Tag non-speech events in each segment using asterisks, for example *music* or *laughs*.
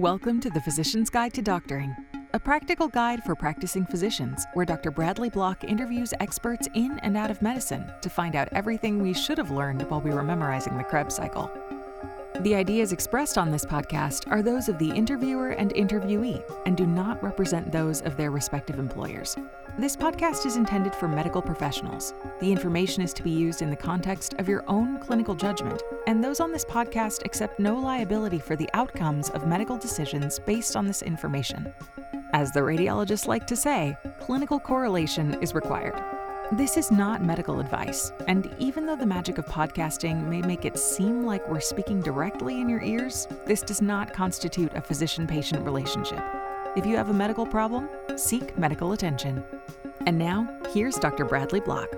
Welcome to the Physician's Guide to Doctoring, a practical guide for practicing physicians, where Dr. Bradley Block interviews experts in and out of medicine to find out everything we should have learned while we were memorizing the Krebs cycle. The ideas expressed on this podcast are those of the interviewer and interviewee and do not represent those of their respective employers. This podcast is intended for medical professionals. The information is to be used in the context of your own clinical judgment, and those on this podcast accept no liability for the outcomes of medical decisions based on this information. As the radiologists like to say, clinical correlation is required. This is not medical advice, and even though the magic of podcasting may make it seem like we're speaking directly in your ears, this does not constitute a physician patient relationship. If you have a medical problem, seek medical attention. And now, here's Dr. Bradley Block.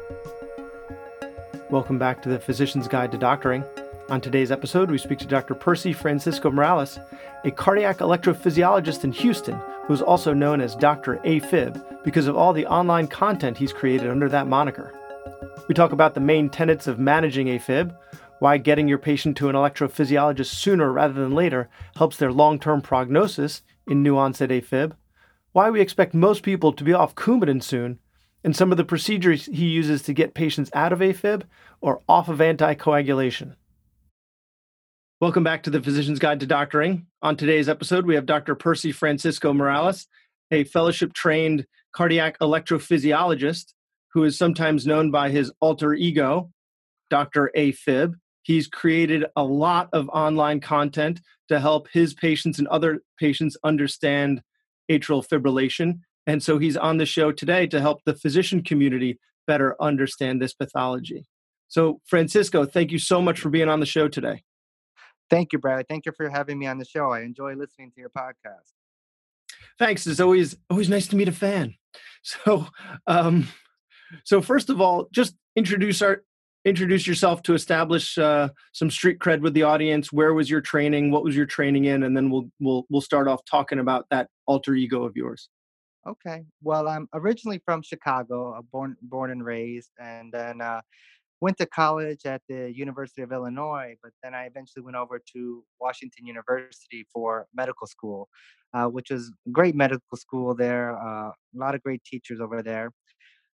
Welcome back to the Physician's Guide to Doctoring. On today's episode, we speak to Dr. Percy Francisco Morales, a cardiac electrophysiologist in Houston who is also known as Dr. AFib because of all the online content he's created under that moniker. We talk about the main tenets of managing AFib, why getting your patient to an electrophysiologist sooner rather than later helps their long term prognosis in new onset AFib, why we expect most people to be off Coumadin soon, and some of the procedures he uses to get patients out of AFib or off of anticoagulation. Welcome back to the Physician's Guide to Doctoring. On today's episode, we have Dr. Percy Francisco Morales, a fellowship trained cardiac electrophysiologist who is sometimes known by his alter ego, Dr. AFib. He's created a lot of online content to help his patients and other patients understand atrial fibrillation. And so he's on the show today to help the physician community better understand this pathology. So, Francisco, thank you so much for being on the show today. Thank you, Brad. Thank you for having me on the show. I enjoy listening to your podcast. Thanks. It's always always nice to meet a fan. So, um, so first of all, just introduce our introduce yourself to establish uh, some street cred with the audience. Where was your training? What was your training in? And then we'll we'll we'll start off talking about that alter ego of yours. Okay. Well, I'm originally from Chicago, uh, born born and raised, and then uh, went to college at the University of Illinois. But then I eventually went over to Washington University for medical school, uh, which was great medical school there. Uh, a lot of great teachers over there.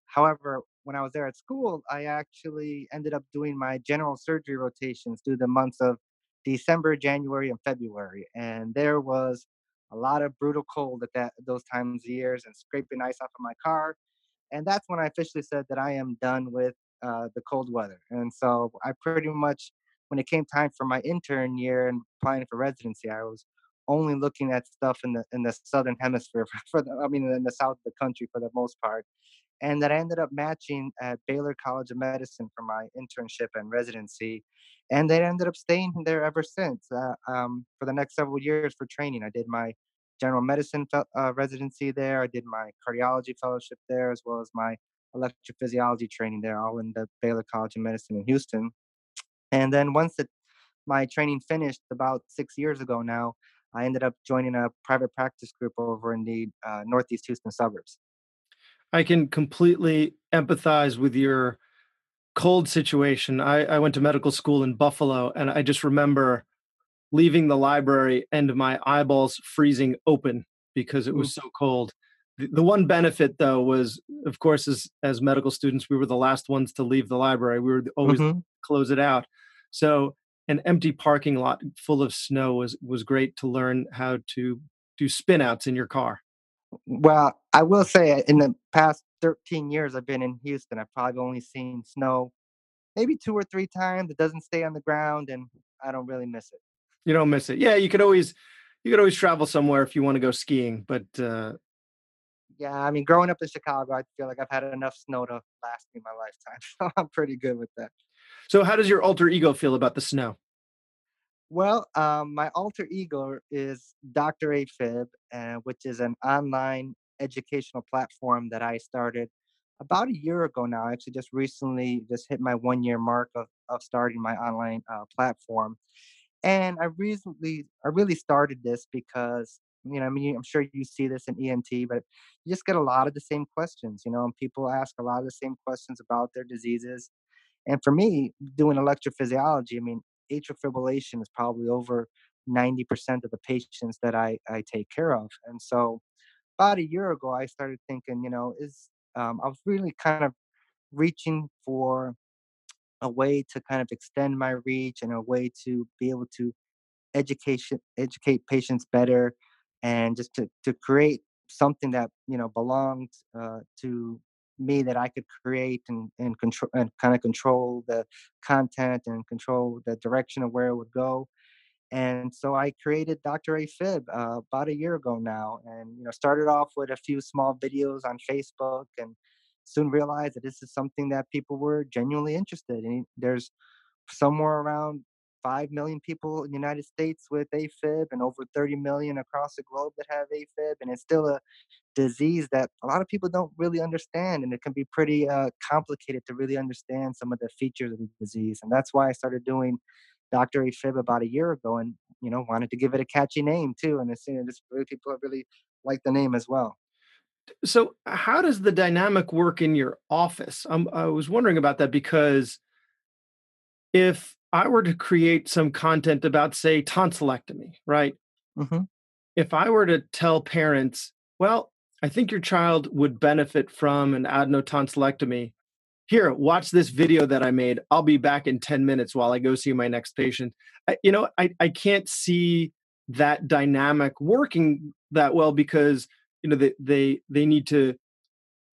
However, when I was there at school, I actually ended up doing my general surgery rotations through the months of December, January, and February. And there was a lot of brutal cold at that those times of years and scraping ice off of my car. And that's when I officially said that I am done with uh, the cold weather. And so I pretty much, when it came time for my intern year and applying for residency, I was only looking at stuff in the in the southern hemisphere *laughs* for, the, I mean in the south of the country for the most part and that I ended up matching at Baylor College of Medicine for my internship and residency. And they ended up staying there ever since uh, um, for the next several years for training. I did my general medicine uh, residency there. I did my cardiology fellowship there, as well as my electrophysiology training there, all in the Baylor College of Medicine in Houston. And then once it, my training finished about six years ago now, I ended up joining a private practice group over in the uh, Northeast Houston suburbs. I can completely empathize with your cold situation. I, I went to medical school in Buffalo, and I just remember leaving the library and my eyeballs freezing open because it was so cold. The, the one benefit, though, was of course, as as medical students, we were the last ones to leave the library. We were always mm-hmm. close it out. So an empty parking lot full of snow was was great to learn how to do spin outs in your car. Well, I will say in the past 13 years I've been in Houston, I've probably only seen snow maybe two or three times. It doesn't stay on the ground and I don't really miss it. You don't miss it. Yeah, you could always you could always travel somewhere if you want to go skiing, but uh yeah, I mean growing up in Chicago, I feel like I've had enough snow to last me my lifetime. *laughs* So I'm pretty good with that. So how does your alter ego feel about the snow? Well, um, my alter ego is Dr. AFib, uh, which is an online educational platform that I started about a year ago now. I actually just recently just hit my one year mark of, of starting my online uh, platform. And I recently, I really started this because, you know, I mean, I'm sure you see this in ENT, but you just get a lot of the same questions, you know, and people ask a lot of the same questions about their diseases. And for me, doing electrophysiology, I mean, atrial fibrillation is probably over 90% of the patients that I, I take care of. And so about a year ago, I started thinking, you know, is um, I was really kind of reaching for a way to kind of extend my reach and a way to be able to education educate patients better and just to, to create something that you know belonged uh, to me that I could create and, and control and kind of control the content and control the direction of where it would go. And so I created Dr. AFib uh, about a year ago now, and you know started off with a few small videos on Facebook, and soon realized that this is something that people were genuinely interested in. There's somewhere around 5 million people in the United States with AFib and over 30 million across the globe that have AFib. And it's still a disease that a lot of people don't really understand. And it can be pretty uh, complicated to really understand some of the features of the disease. And that's why I started doing Dr. AFib about a year ago and, you know, wanted to give it a catchy name too. And it's, you know, just really, people really like the name as well. So, how does the dynamic work in your office? Um, I was wondering about that because if I were to create some content about, say, tonsillectomy, right? hmm If I were to tell parents, well, I think your child would benefit from an adenotonsillectomy. Here, watch this video that I made. I'll be back in 10 minutes while I go see my next patient. I, you know, I, I can't see that dynamic working that well because you know they they, they need to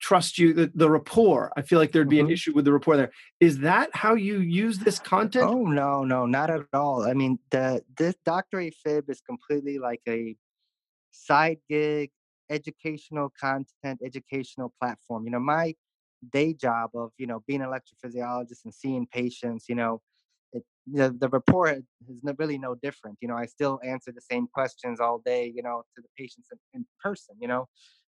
trust you the, the rapport i feel like there'd be an hmm issue with the rapport there is that how you use this content Oh no, no, not at all. I mean, the this Dr. AFib is completely like a side gig, educational content, educational platform. You know, my day job of you know being an electrophysiologist and seeing patients, you know, it the, the report is really no different. You know, I still answer the same questions all day. You know, to the patients in, in person. You know,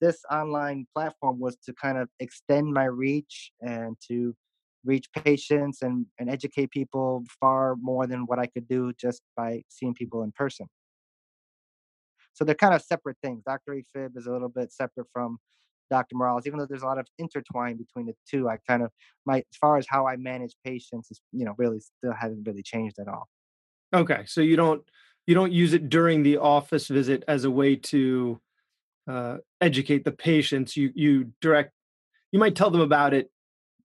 this online platform was to kind of extend my reach and to reach patients and, and educate people far more than what I could do just by seeing people in person. So they're kind of separate things. Dr. AFib is a little bit separate from Dr. Morales, even though there's a lot of intertwine between the two. I kind of my as far as how I manage patients is you know really still hasn't really changed at all. okay so you don't you don't use it during the office visit as a way to uh, educate the patients you you direct you might tell them about it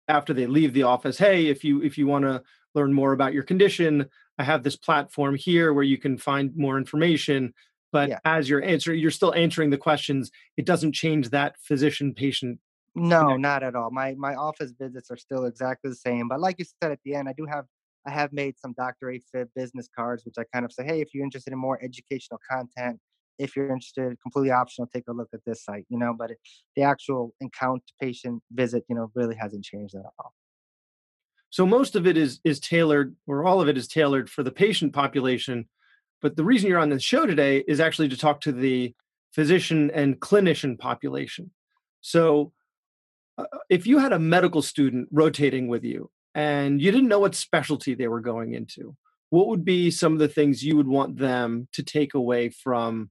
after they leave the office hey if you if you want to learn more about your condition i have this platform here where you can find more information but Yeah. as you're answering you're still answering the questions it doesn't change that physician patient No, connection not at all. My my office visits are still exactly the same. But like you said at the end, I do have I have made some Dr. AFib business cards, which I kind of say, hey, if you're interested in more educational content, if you're interested, completely optional, take a look at this site, you know. But it, the actual encounter patient visit, you know, really hasn't changed at all. so most of it is is tailored or all of it is tailored for the patient population but the reason you're on the show today is actually to talk to the physician and clinician population so uh, if you had a medical student rotating with you and you didn't know what specialty they were going into, what would be some of the things you would want them to take away from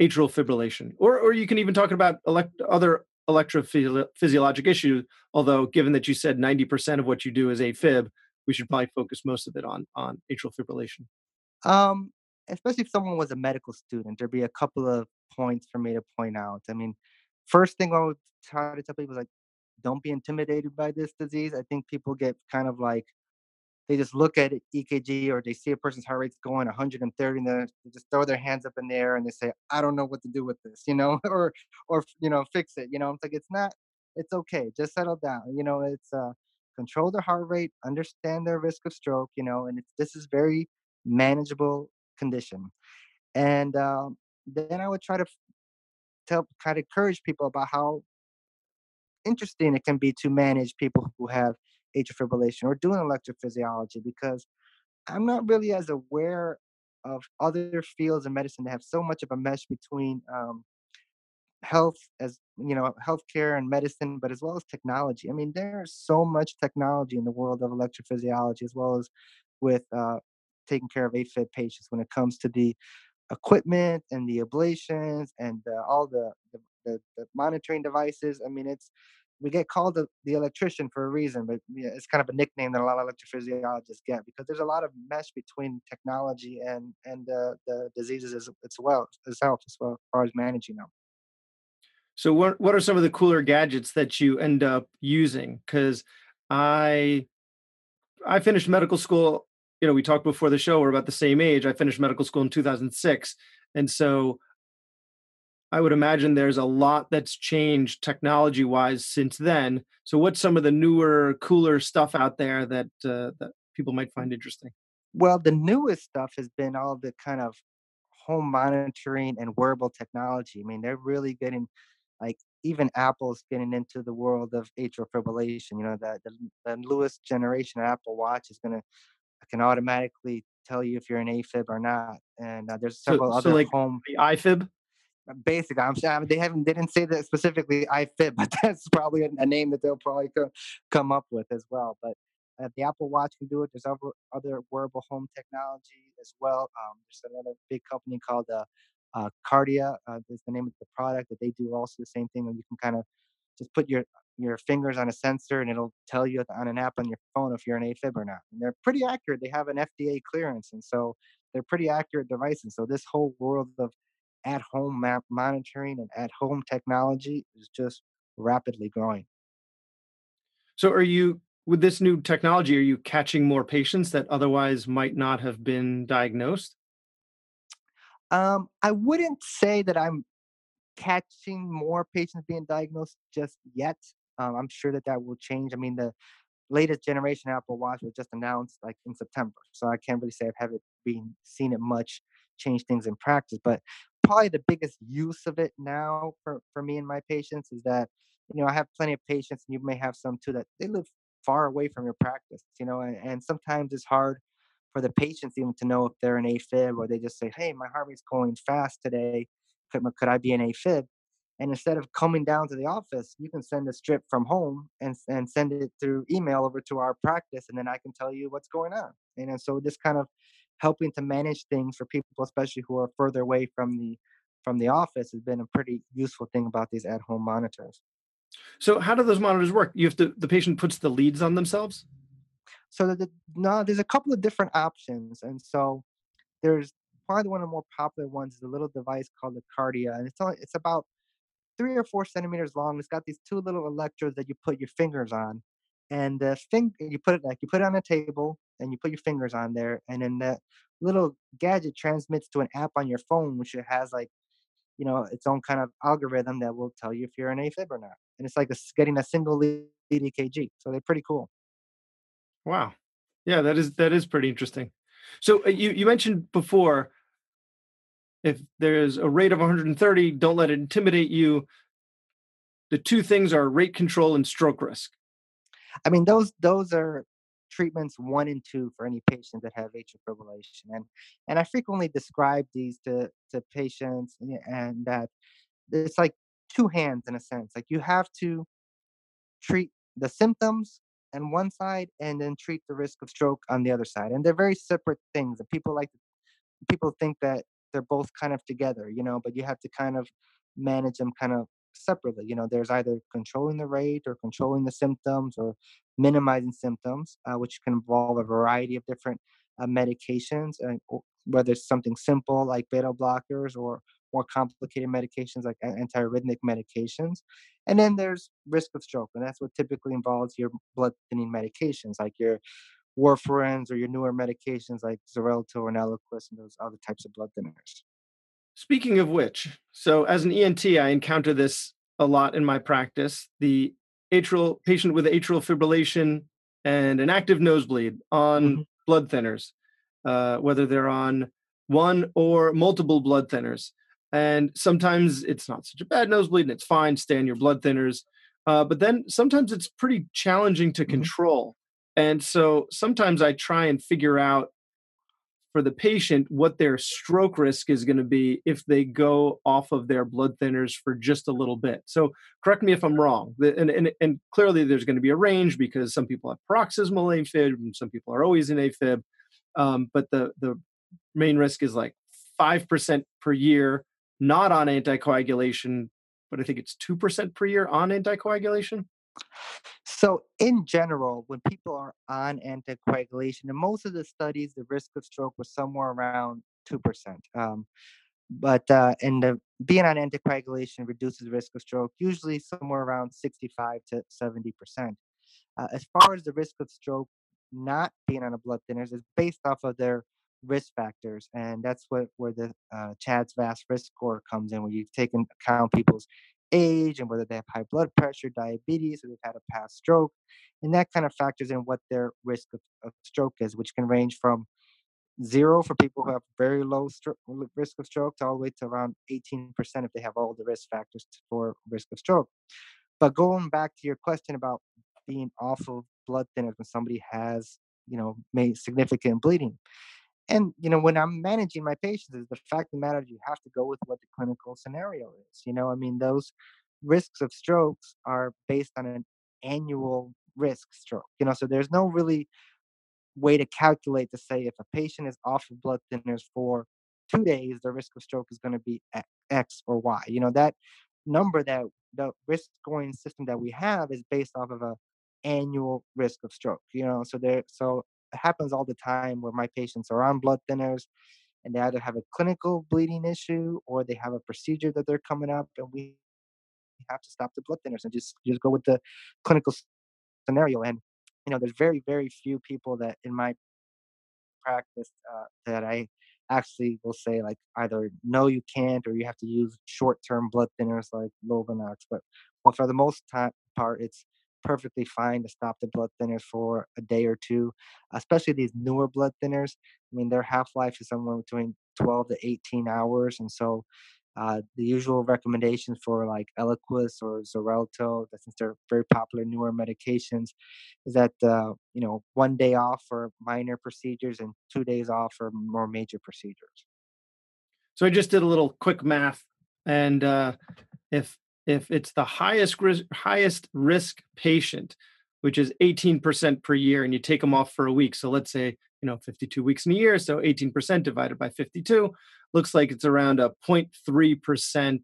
atrial fibrillation? Or, or you can even talk about elect- other electrophysiologic issues. Although, given that you said 90% of what you do is AFib, we should probably focus most of it on on atrial fibrillation. Um, especially if someone was a medical student, there'd be a couple of points for me to point out. I mean, first thing I would try to tell people is like, don't be intimidated by this disease. I think people get kind of like they just look at EKG or they see a person's heart rate's going 130 and they just throw their hands up in the air and they say, I don't know what to do with this, you know, *laughs* or or you know, fix it. You know, it's like it's not, it's okay. Just settle down. You know, it's uh control their heart rate, understand their risk of stroke, you know, and it's this is very manageable condition. And um, then I would try to tell kind of encourage people about how interesting it can be to manage people who have atrial fibrillation or doing electrophysiology because I'm not really as aware of other fields of medicine that have so much of a mesh between um, health as you know healthcare and medicine but as well as technology. I mean there's so much technology in the world of electrophysiology as well as with uh, taking care of afib patients when it comes to the equipment and the ablations and all the, the, the, the monitoring devices. I mean it's we get called the, the electrician for a reason, but yeah, it's kind of a nickname that a lot of electrophysiologists get because there's a lot of mesh between technology and and uh, the diseases as, as well itself as well as far as managing them. So what what are some of the cooler gadgets that you end up using? Because I I finished medical school. You know, we talked before the show. We're about the same age. I finished medical school in 2006, and so I would imagine there's a lot that's changed technology wise since then. So, what's some of the newer, cooler stuff out there that uh, that people might find interesting? Well, the newest stuff has been all the kind of home monitoring and wearable technology. I mean, they're really getting like even Apple's getting into the world of atrial fibrillation. You know, that the, the newest generation of Apple Watch is gonna can automatically tell you if you're an AFib or not. And uh, there's several so, other so like home the iFib. Basically, I'm sure they haven't they didn't say that specifically iFib, *laughs* but that's probably a, a name that they'll probably co- come up with as well. But uh, the Apple Watch can do it. There's other other wearable home technology as well. Um, there's another big company called uh, uh, Kardia uh, is the name of the product that they do also the same thing. And you can kind of just put your your fingers on a sensor and it'll tell you on an app on your phone if you're an AFib or not. And they're pretty accurate. They have an FDA clearance, and so they're pretty accurate devices. So this whole world of at home map monitoring and at home technology is just rapidly growing. So, are you with this new technology? Are you catching more patients that otherwise might not have been diagnosed? Um, I wouldn't say that I'm catching more patients being diagnosed just yet. Um, I'm sure that that will change. I mean, the latest generation Apple Watch was just announced like in September, so I can't really say I've haven't been seen it much change things in practice. But probably the biggest use of it now for, for me and my patients is that, you know, I have plenty of patients and you may have some too that they live far away from your practice, you know, and, and sometimes it's hard for the patients even to know if they're an AFib or they just say, hey, my heart rate's going fast today. Could, could I be an AFib? And instead of coming down to the office, you can send a strip from home and, and send it through email over to our practice, and then I can tell you what's going on. And, and so this kind of helping to manage things for people, especially who are further away from the from the office, has been a pretty useful thing about these at-home monitors. So, how do those monitors work? You have to the patient puts the leads on themselves. So the, no, there's a couple of different options, and so there's probably one of the more popular ones is a little device called the Kardia, and it's only, it's about three or four centimeters long. It's got these two little electrodes that you put your fingers on, and the thing you put it like you put it on a table and you put your fingers on there and then that little gadget transmits to an app on your phone which it has like you know its own kind of algorithm that will tell you if you're an afib or not and it's like a, getting a single lead ekg so they're pretty cool. Wow. Yeah that is that is pretty interesting. So uh, you you mentioned before if there's a rate of 130 don't let it intimidate you. The two things are rate control and stroke risk. I mean, those those are treatments one and two for any patient that have atrial fibrillation, and and I frequently describe these to to patients, eh, and that it's like two hands in a sense. Like you have to treat the symptoms on one side, and then treat the risk of stroke on the other side, and they're very separate things. And people like people think that they're both kind of together, you know, but you have to kind of manage them kind of separately. You know, there's either controlling the rate or controlling the symptoms or minimizing symptoms, uh, which can involve a variety of different uh, medications, uh, whether it's something simple like beta blockers or more complicated medications like antiarrhythmic medications. And then there's risk of stroke, and that's what typically involves your blood thinning medications like your warfarins or your newer medications like Xarelto or Eliquis and those other types of blood thinners. Speaking of which, so as an ENT, I encounter this a lot in my practice. The atrial patient with atrial fibrillation and an active nosebleed on mm-hmm. blood thinners, uh, whether they're on one or multiple blood thinners. And sometimes it's not such a bad nosebleed and it's fine, stay on your blood thinners. Uh, but then sometimes it's pretty challenging to mm-hmm. control. And so sometimes I try and figure out for the patient what their stroke risk is going to be if they go off of their blood thinners for just a little bit. So correct me if I'm wrong. And, and, and clearly there's going to be a range because some people have paroxysmal AFib and some people are always in AFib. Um, but the, the main risk is like 5% per year, not on anticoagulation, but I think it's 2% per year on anticoagulation. So, in general, when people are on anticoagulation, in most of the studies, the risk of stroke was somewhere around 2%. Um, but uh, and the, being on anticoagulation reduces the risk of stroke, usually somewhere around 65 to 70%. Uh, as far as the risk of stroke not being on a blood thinners is based off of their risk factors, and that's what where the uh, CHADS-VASc risk score comes in, where you take into account people's age and whether they have high blood pressure, diabetes, or they've had a past stroke, and that kind of factors in what their risk of, of stroke is, which can range from zero for people who have very low stro- risk of stroke to all the way to around 18% if they have all the risk factors for risk of stroke. But going back to your question about being off of blood thinners when somebody has, you know, made significant bleeding. And you know, when I'm managing my patients, is the fact of the matter you have to go with what the clinical scenario is. You know, I mean, those risks of strokes are based on an annual risk stroke. You know, so there's no really way to calculate to say if a patient is off of blood thinners for two days, the risk of stroke is going to be X or Y. You know, that number that the risk scoring system that we have is based off of a annual risk of stroke. You know, so there so happens all the time where my patients are on blood thinners and they either have a clinical bleeding issue or they have a procedure that they're coming up and we have to stop the blood thinners and just just go with the clinical scenario and you know there's very very few people that in my practice uh, that I actually will say like either no you can't or you have to use short-term blood thinners like Lovenox. But well, for the most time, part, it's perfectly fine to stop the blood thinners for a day or two, especially these newer blood thinners. I mean, their half life is somewhere between 12 to 18 hours, and so uh, the usual recommendations for like Eliquis or Xarelto, since they're very popular newer medications, is that uh, you know one day off for minor procedures and two days off for more major procedures. So I just did a little quick math, and uh, if if it's the highest risk, highest risk patient, which is 18% per year, and you take them off for a week. So let's say you know 52 weeks in a year, so 18% divided by 52 looks like it's around a 0.3%.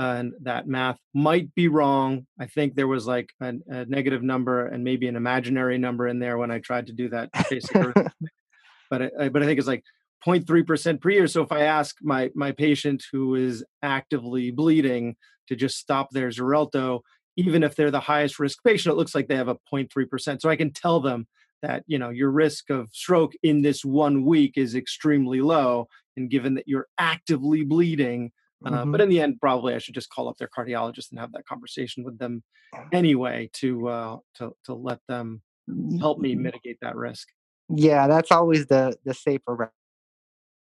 Uh, and that math might be wrong. I think there was like a, a negative number and maybe an imaginary number in there when I tried to do that basic *laughs* but I, but I think it's like 0.3% per year. So if I ask my my patient who is actively bleeding to just stop their Xarelto, even if they're the highest risk patient, it looks like they have a 0.3%. So I can tell them that you know your risk of stroke in this one week is extremely low and given that you're actively bleeding uh, mm-hmm. but in the end probably i should just call up their cardiologist and have that conversation with them anyway to uh to to let them help me mitigate that risk yeah that's always the the safer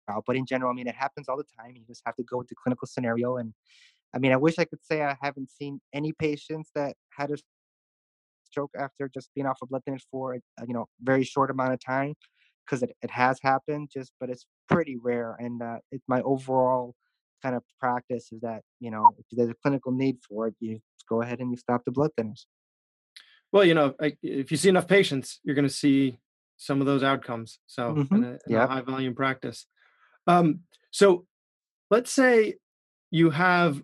route but in general i mean it happens all the time you just have to go with the clinical scenario and I mean, I wish I could say I haven't seen any patients that had a stroke after just being off of blood thinners for a, you know very short amount of time because it, it has happened just but it's pretty rare and uh, it's my overall kind of practice is that you know if there's a clinical need for it you go ahead and you stop the blood thinners well you know if you see enough patients you're going to see some of those outcomes so mm-hmm. in, a, in yep. a high volume practice um, so let's say you have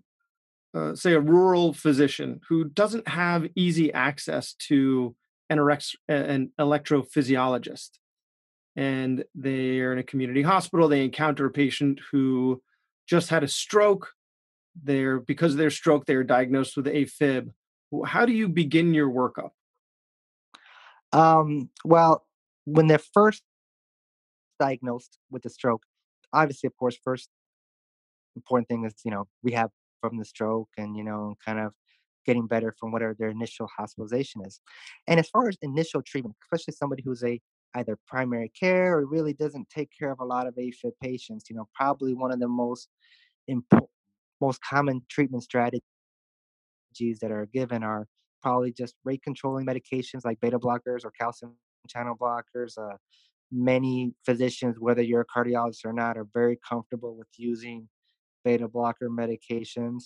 uh, say a rural physician who doesn't have easy access to an, erex- an electrophysiologist and they're in a community hospital they encounter a patient who just had a stroke they're because of their stroke they're diagnosed with afib how do you begin your workup? Um, well when they're first diagnosed with the stroke obviously of course first important thing is you know rehab from the stroke and you know kind of getting better from whatever their initial hospitalization is. And as far as initial treatment especially somebody who's a either primary care or really doesn't take care of a lot of afib patients you know probably one of the most important most common treatment strategies that are given are probably just rate controlling medications like beta blockers or calcium channel blockers uh, many physicians whether you're a cardiologist or not are very comfortable with using beta blocker medications.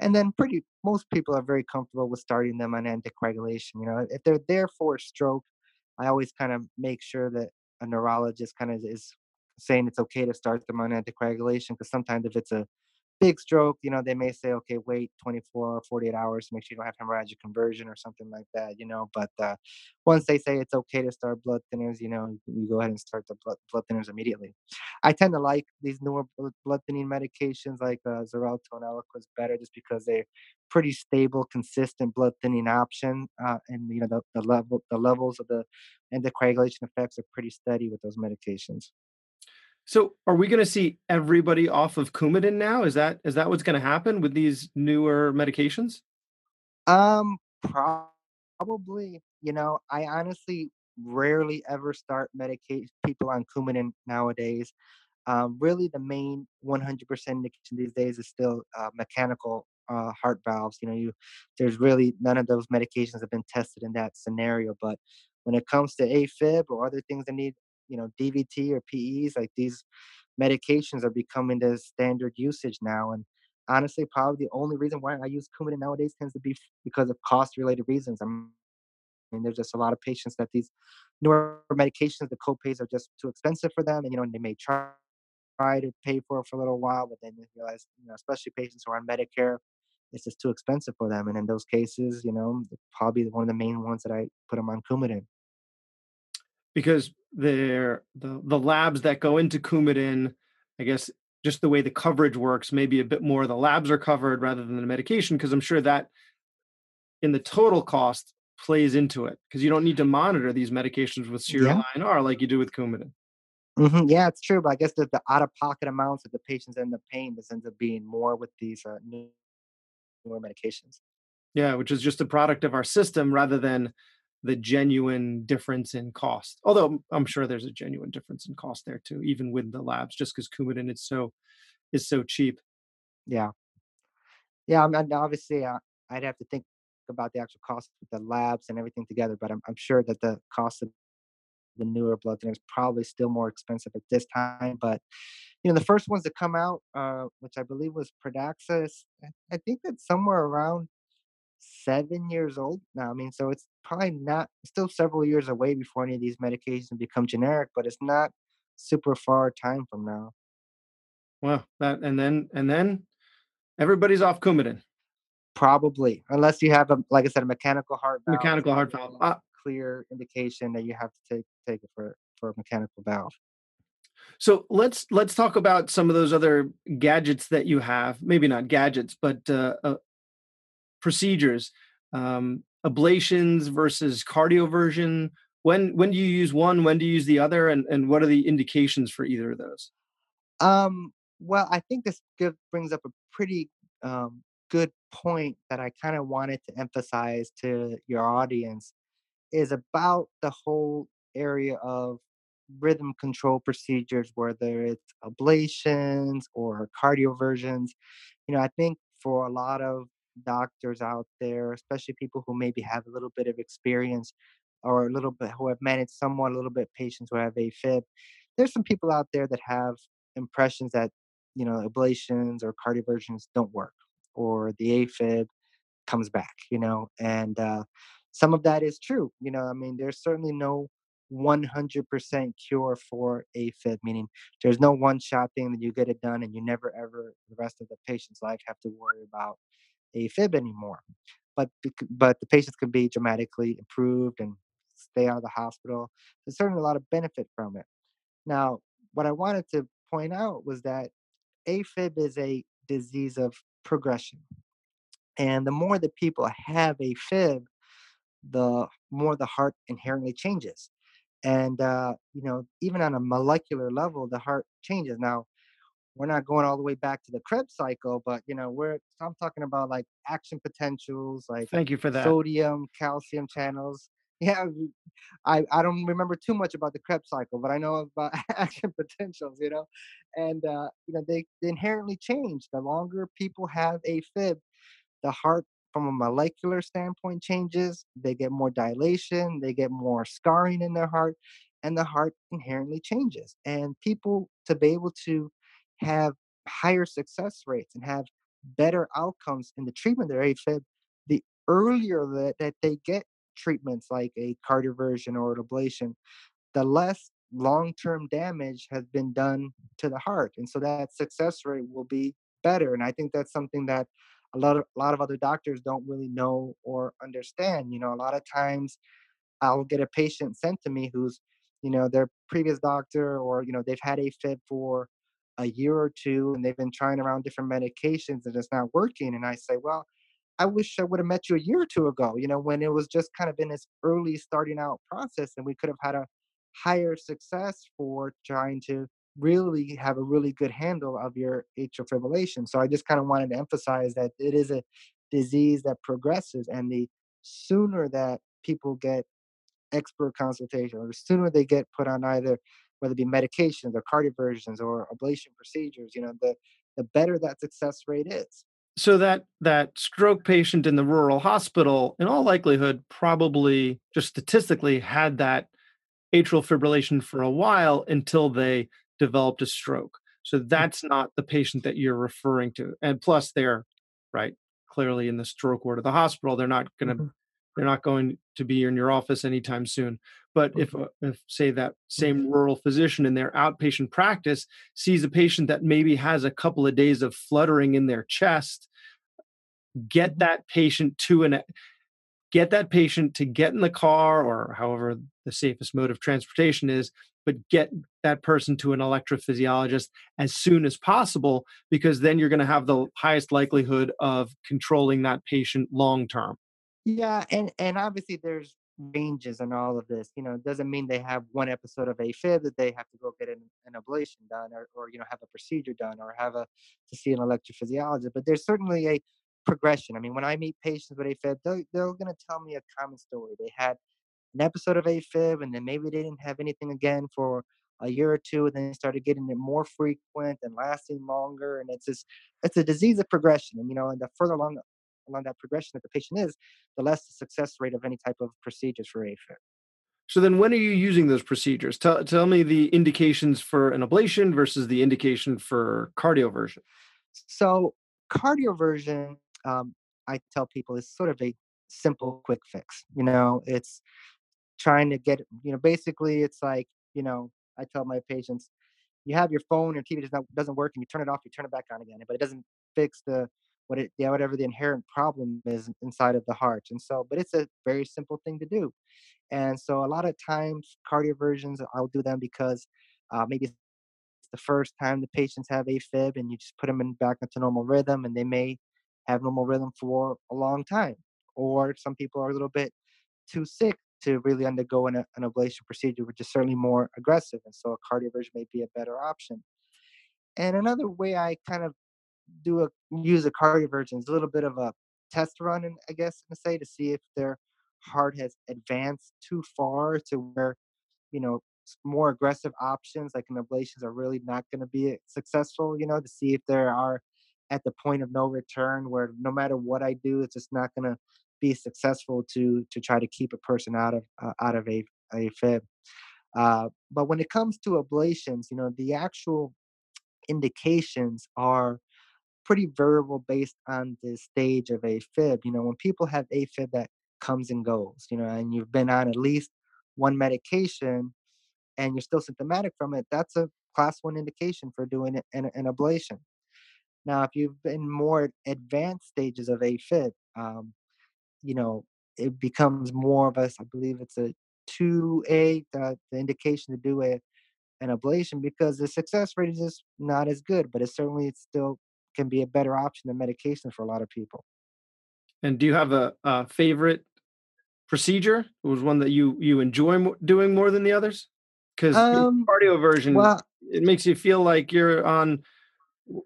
And then pretty most people are very comfortable with starting them on anticoagulation. You know, if they're there for a stroke, I always kind of make sure that a neurologist kind of is saying it's okay to start them on anticoagulation because sometimes if it's a big stroke, you know, they may say, okay, wait 24 or 48 hours to make sure you don't have hemorrhagic conversion or something like that, you know. But uh, once they say it's okay to start blood thinners, you know, you go ahead and start the blood, blood thinners immediately. I tend to like these newer blood thinning medications like uh, Xarelto and Eliquis better just because they're pretty stable, consistent blood thinning option, uh, and you know the, the level the levels of the anticoagulation effects are pretty steady with those medications. So, are we going to see everybody off of Coumadin now? Is that is that what's going to happen with these newer medications? Um, probably. You know, I honestly rarely ever start medicate people on Coumadin nowadays. Um, really, the main 100% indication these days is still uh, mechanical uh, heart valves. You know, you there's really none of those medications have been tested in that scenario. But when it comes to AFib or other things that need you know DVT or PEs, like these medications are becoming the standard usage now. And honestly, probably the only reason why I use Coumadin nowadays tends to be because of cost-related reasons. I mean, there's just a lot of patients that these newer medications, the copays are just too expensive for them, and you know, they may try try to pay for it for a little while, but then they realize, you know, especially patients who are on Medicare, it's just too expensive for them. And in those cases, you know, probably one of the main ones that I put them on Coumadin because they're the the labs that go into Coumadin, I guess just the way the coverage works, maybe a bit more the labs are covered rather than the medication, because I'm sure that in the total cost plays into it because you don't need to monitor these medications with serial Yeah. INR like you do with Coumadin. hmm Yeah, it's true, but I guess the, the out-of-pocket amounts that the patients end up paying this ends up being more with these uh, new- newer medications. Yeah, which is just a product of our system rather than the genuine difference in cost. Although I'm sure there's a genuine difference in cost there too, even with the labs, just because Coumadin is so is so cheap. Yeah, yeah. I'm, and obviously, uh, I'd have to think about the actual cost of the labs and everything together, but I'm, I'm sure that the cost of the newer blood thinners probably still more expensive at this time. But you know, the first ones to come out, uh, which I believe was Pradaxis, I I think that's somewhere around seven years old now. I mean, so it's probably not still several years away before any of these medications become generic, but it's not super far time from now. Well, that and then and then everybody's off Coumadin, Probably, unless you have a like I said, a mechanical heart valve. Mechanical heart valve. Uh, clear indication that you have to take take it for for a mechanical valve. so let's let's talk about some of those other gadgets that you have. Maybe not gadgets, but uh, uh, procedures, um, ablations versus cardioversion. When when do you use one? When do you use the other? And and what are the indications for either of those? Um, well, I think this good brings up a pretty um, good point that I kind of wanted to emphasize to your audience is about the whole area of rhythm control procedures, whether it's ablations or cardioversions. You know, I think for a lot of doctors out there, especially people who maybe have a little bit of experience or a little bit who have managed somewhat a little bit patients who have AFib, there's some people out there that have impressions that, you know, ablations or cardioversions don't work or the AFib comes back, you know, and uh, some of that is true. You know, I mean, there's certainly no 100% cure for AFib, meaning there's no one shot thing that you get it done and you never ever the rest of the patient's life have to worry about AFib anymore. But but the patients can be dramatically improved and stay out of the hospital. There's certainly a lot of benefit from it. Now, what I wanted to point out was that AFib is a disease of progression. And the more that people have AFib, the more the heart inherently changes. And, uh, you know, even on a molecular level, the heart changes. Now, we're not going all the way back to the Krebs cycle, but, you know, we're, I'm talking about like action potentials, like Thank you for that. sodium, calcium channels. *laughs* Yeah, I I don't remember too much about the Krebs cycle, but I know about *laughs* action potentials, you know, and, uh, you know, they, they inherently change. The longer people have AFib, the heart from a molecular standpoint changes they get more dilation they get more scarring in their heart and the heart inherently changes and people to be able to have higher success rates and have better outcomes in the treatment of afib the earlier that, that they get treatments like a cardioversion or an ablation the less long-term damage has been done to the heart and so that success rate will be better. And I think that's something that a lot of a lot of other doctors don't really know or understand. You know, a lot of times I'll get a patient sent to me who's, you know, their previous doctor or, you know, they've had AFib for a year or two and they've been trying around different medications and it's not working. And I say, well, I wish I would have met you a year or two ago, you know, when it was just kind of in this early starting out process and we could have had a higher success for trying to really have a really good handle of your atrial fibrillation. So I just kind of wanted to emphasize that it is a disease that progresses and the sooner that people get expert consultation or the sooner they get put on either whether it be medications or cardioversions or ablation procedures, you know, the the better that success rate is. So that that stroke patient in the rural hospital, in all likelihood, probably just statistically had that atrial fibrillation for a while until they developed a stroke. So mm. that's not the patient that you're referring to. And plus, they're right clearly in the stroke ward of the hospital. They're not going to mm-hmm. They're not going to be in your office anytime soon. But if, uh, if say that same mm-hmm. rural physician in their outpatient practice sees a patient that maybe has a couple of days of fluttering in their chest, get mm-hmm. that patient to an get that patient to get in the car or however the safest mode of transportation is, but get that person to an electrophysiologist as soon as possible because then you're going to have the highest likelihood of controlling that patient long term. Yeah, and and obviously there's ranges and all of this. You know, it doesn't mean they have one episode of AFib that they have to go get an, an ablation done or, or you know have a procedure done or have a to see an electrophysiologist. But there's certainly a progression. I mean, when I meet patients with AFib, they're, they're going to tell me a common story. They had an episode of AFib, and then maybe they didn't have anything again for a year or two, and then they started getting it more frequent and lasting longer. And it's just, it's a disease of progression. And you know, and the further along along that progression that the patient is, the less the success rate of any type of procedures for AFib. So then, when are you using those procedures? Tell tell me the indications for an ablation versus the indication for cardioversion. So cardioversion um, I tell people is sort of a simple quick fix. You know, it's trying to get, you know, basically it's like, you know, I tell my patients, you have your phone, your TV does not, doesn't work, and you turn it off, you turn it back on again, but it doesn't fix the what it whatever the inherent problem is inside of the heart. And so, but it's a very simple thing to do. And so a lot of times cardioversions, I'll do them because uh, maybe it's the first time the patients have AFib and you just put them in back into normal rhythm and they may have normal rhythm for a long time. Or some people are a little bit too sick to really undergo an, an ablation procedure, which is certainly more aggressive. And so a cardioversion may be a better option. And another way I kind of do a use a cardioversion is a little bit of a test run, and I guess to say to see if their heart has advanced too far to where you know more aggressive options like an ablations are really not going to be successful. You know, to see if there are at the point of no return where no matter what I do, it's just not going to be successful to to try to keep a person out of uh, out of a a fib. Uh, but when it comes to ablations, you know, the actual indications are pretty variable based on the stage of AFib. You know, when people have AFib that comes and goes, you know, and you've been on at least one medication and you're still symptomatic from it, that's a class one indication for doing an, an ablation. Now, if you've been more advanced stages of AFib, um, you know, it becomes more of a, I believe it's a 2A, the, the indication to do an ablation because the success rate is just not as good, but it certainly it's still can be a better option than medication for a lot of people. And do you have a, a favorite procedure? It was one that you you enjoy doing more than the others? Because um, cardioversion, well, it makes you feel like you're on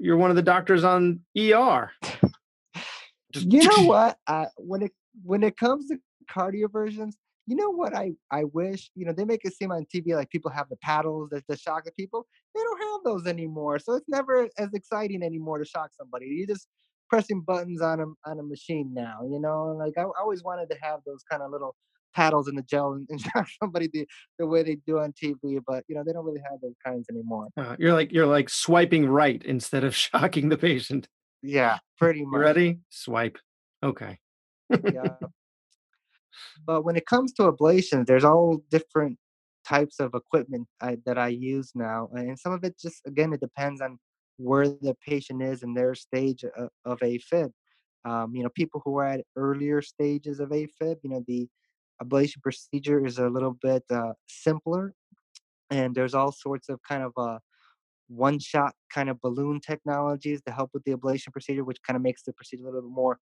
you're one of the doctors on ER. *laughs* Just, you know *laughs* what? Uh, when it when it comes to cardioversions, you know what I I wish you know they make it seem on TV like people have the paddles that, that shock the people. They don't have those anymore, so it's never as exciting anymore to shock somebody. you're just pressing buttons on a on a machine now. You know, like I, I always wanted to have those kind of little paddles in the gel and, and *laughs* shock somebody the, the way they do on TV. But you know, they don't really have those kinds anymore. Uh, you're like you're like swiping right instead of *laughs* shocking the patient. Yeah, pretty much. You ready? Swipe. Okay. *laughs* yeah. But when it comes to ablations, there's all different types of equipment I, that I use now, and some of it just again it depends on where the patient is in their stage of, of AFib. Um, you know, people who are at earlier stages of AFib, you know, the ablation procedure is a little bit uh, simpler, and there's all sorts of kind of uh, one shot kind of balloon technologies to help with the ablation procedure, which kind of makes the procedure a little bit more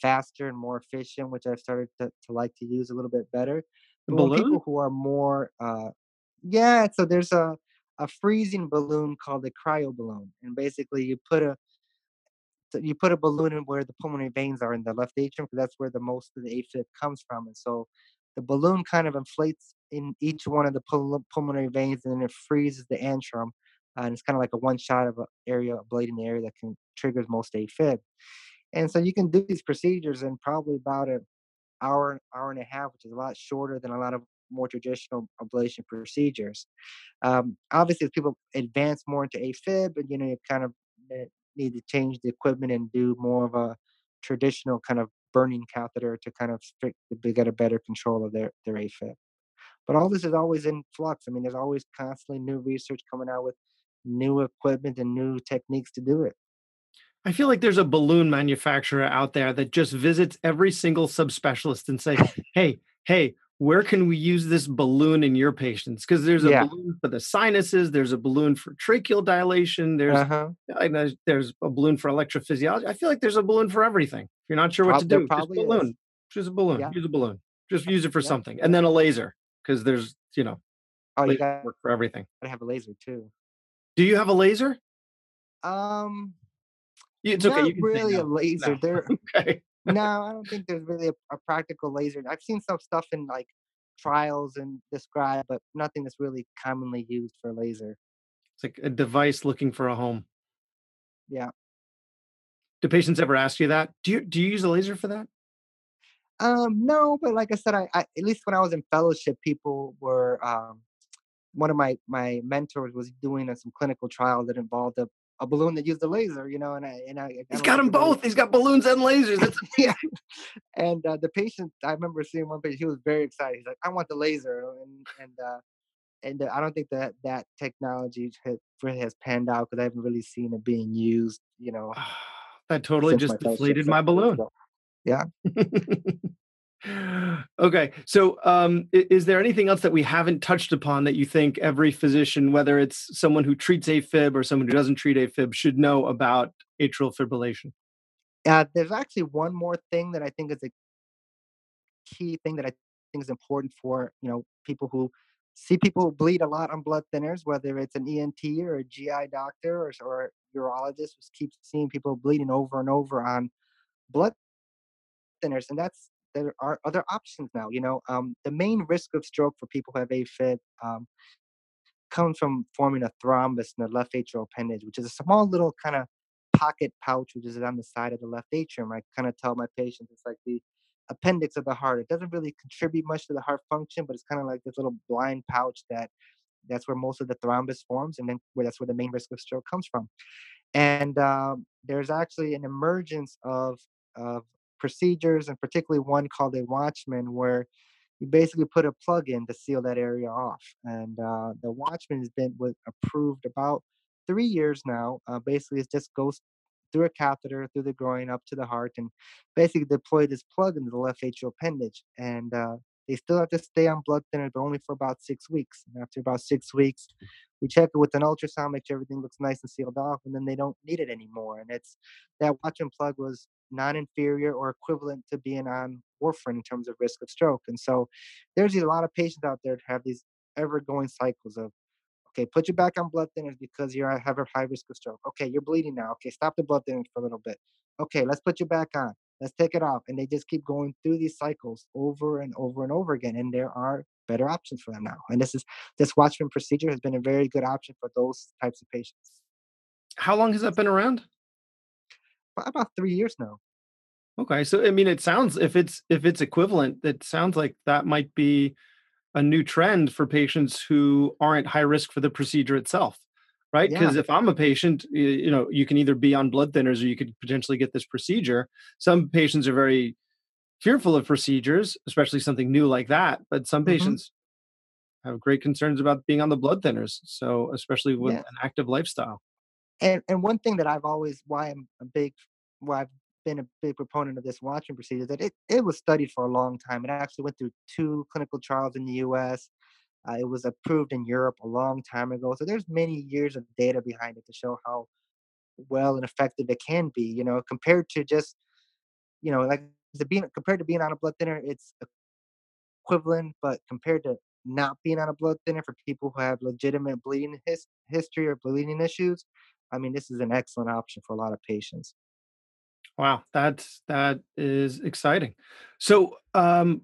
faster and more efficient, which I've started to, to like to use a little bit better. The balloon? people who are more, uh, yeah, so there's a, a freezing balloon called a cryo balloon. And basically, you put a you put a balloon in where the pulmonary veins are in the left atrium, because that's where the most of the AFib comes from. And so the balloon kind of inflates in each one of the pul- pulmonary veins, and then it freezes the antrum. Uh, and it's kind of like a one shot of an area, ablating the area that can triggers most AFib. And so you can do these procedures in probably about an hour, hour and a half, which is a lot shorter than a lot of more traditional ablation procedures. Um, obviously, as people advance more into AFib, and you know, you kind of need to change the equipment and do more of a traditional kind of burning catheter to kind of get a better control of their their AFib. But all this is always in flux. I mean, there's always constantly new research coming out with new equipment and new techniques to do it. I feel like there's a balloon manufacturer out there that just visits every single subspecialist and say, "Hey, hey, where can we use this balloon in your patients?" Because there's a Yeah. balloon for the sinuses, there's a balloon for tracheal dilation, there's Uh huh. There's a balloon for electrophysiology. I feel like there's a balloon for everything. If you're not sure what to do, just probably balloon. Just a balloon. Yeah. Use a balloon. Just use it for Yeah. something, and then a laser because there's you know Oh, you got work for everything. to have a laser too. Do you have a laser? Um, It's okay. not really a *laughs* laser. No. There, *laughs* Okay. *laughs* no, I don't think there's really a, a practical laser. I've seen some stuff in like trials and described, but nothing that's really commonly used for laser. It's like a device looking for a home. Yeah. Do patients ever ask you that? Do you do you use a laser for that? Um, no, but like I said, I, I at least when I was in fellowship, people were um one of my my mentors was doing uh, some clinical trial that involved a, a balloon that used a laser, you know, and I and I, I He's got them both. He's got balloons and lasers. *laughs* Yeah. And uh, the patient, I remember seeing one patient. He was very excited. He's like, "I want the laser," and and uh, and uh, I don't think that that technology has, really has panned out because I haven't really seen it being used. You know, *sighs* that totally just my deflated my balloon. Yeah. *laughs* okay. So, um, is there anything else that we haven't touched upon that you think every physician, whether it's someone who treats AFib or someone who doesn't treat AFib, should know about atrial fibrillation? Uh, there's actually one more thing that I think is a key thing that I think is important for you know people who see people who bleed a lot on blood thinners, whether it's an ENT or a GI doctor or, or a urologist, who keeps seeing people bleeding over and over on blood thinners, and that's there are other options now. You know, um, the main risk of stroke for people who have AFib um, comes from forming a thrombus in the left atrial appendage, which is a small little kind of pocket pouch, which is on the side of the left atrium. I kind of tell my patients it's like the appendix of the heart. It doesn't really contribute much to the heart function, but it's kind of like this little blind pouch that that's where most of the thrombus forms, and then where that's where the main risk of stroke comes from. And um, there's actually an emergence of of procedures, and particularly one called a Watchman, where you basically put a plug in to seal that area off. And uh, the Watchman has been approved about three years now. Uh, basically, it just goes through a catheter through the groin up to the heart, and basically deploy this plug into the left atrial appendage. And uh, they still have to stay on blood thinner, but only for about six weeks. And after about six weeks, we check it with an ultrasound, make sure everything looks nice and sealed off, and then they don't need it anymore. And it's that Watchman plug was non-inferior or equivalent to being on warfarin in terms of risk of stroke. And so there's a lot of patients out there that have these ever-going cycles of okay, put you back on blood thinners because you have a high risk of stroke. Okay, you're bleeding now. Okay, stop the blood thinners for a little bit. Okay, let's put you back on. Let's take it off. And they just keep going through these cycles over and over and over again. And there are better options for them now. And this is this Watchman procedure has been a very good option for those types of patients. How long has that been around? About three years now. Okay, so I mean, it sounds if it's if it's equivalent, it sounds like that might be a new trend for patients who aren't high risk for the procedure itself, right? Yeah. Because if I'm a patient, you know, you can either be on blood thinners or you could potentially get this procedure. Some patients are very fearful of procedures, especially something new like that, but some Mhm. patients have great concerns about being on the blood thinners. So, especially with Yeah. an active lifestyle. And and one thing that I've always why I'm a big why I've been a big proponent of this Watchman procedure that it, it was studied for a long time. It actually went through two clinical trials in the US. Uh, it was approved in Europe a long time ago. So there's many years of data behind it to show how well and effective it can be, you know, compared to just, you know, like the being compared to being on a blood thinner, it's equivalent, but compared to not being on a blood thinner for people who have legitimate bleeding his, history or bleeding issues, I mean, this is an excellent option for a lot of patients. Wow, that's that is exciting. So, um,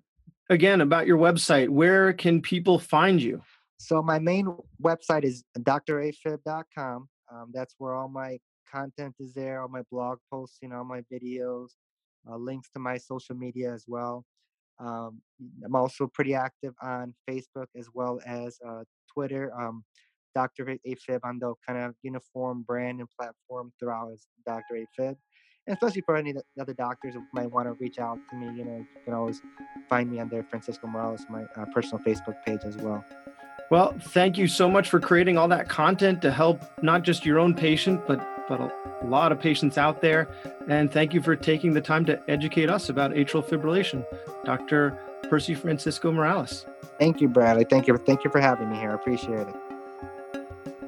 again, about your website, where can people find you? So my main website is drafib.com. Um, that's where all my content is there, all my blog posts, you know, all my videos, uh, links to my social media as well. Um, I'm also pretty active on Facebook as well as uh, Twitter. Um, Dr. AFib on the kind of uniform brand and platform throughout is Dr. AFib. Especially for any other doctors who might want to reach out to me, you know, you can always find me on there, Francisco Morales, my uh, personal Facebook page as well. Well, thank you so much for creating all that content to help not just your own patient, but but a lot of patients out there. And thank you for taking the time to educate us about atrial fibrillation, Dr. Percy Francisco Morales. Thank you, Bradley. Thank you. Thank you for having me here. I appreciate it.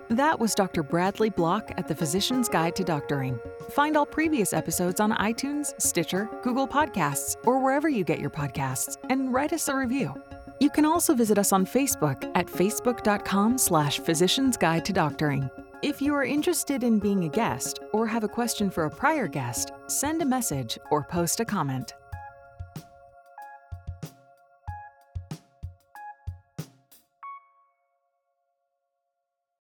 That was Dr. Bradley Block at the Physician's Guide to Doctoring. Find all previous episodes on iTunes, Stitcher, Google Podcasts, or wherever you get your podcasts, and write us a review. You can also visit us on Facebook at facebook.com slash physician's guide to doctoring. If you are interested in being a guest or have a question for a prior guest, send a message or post a comment.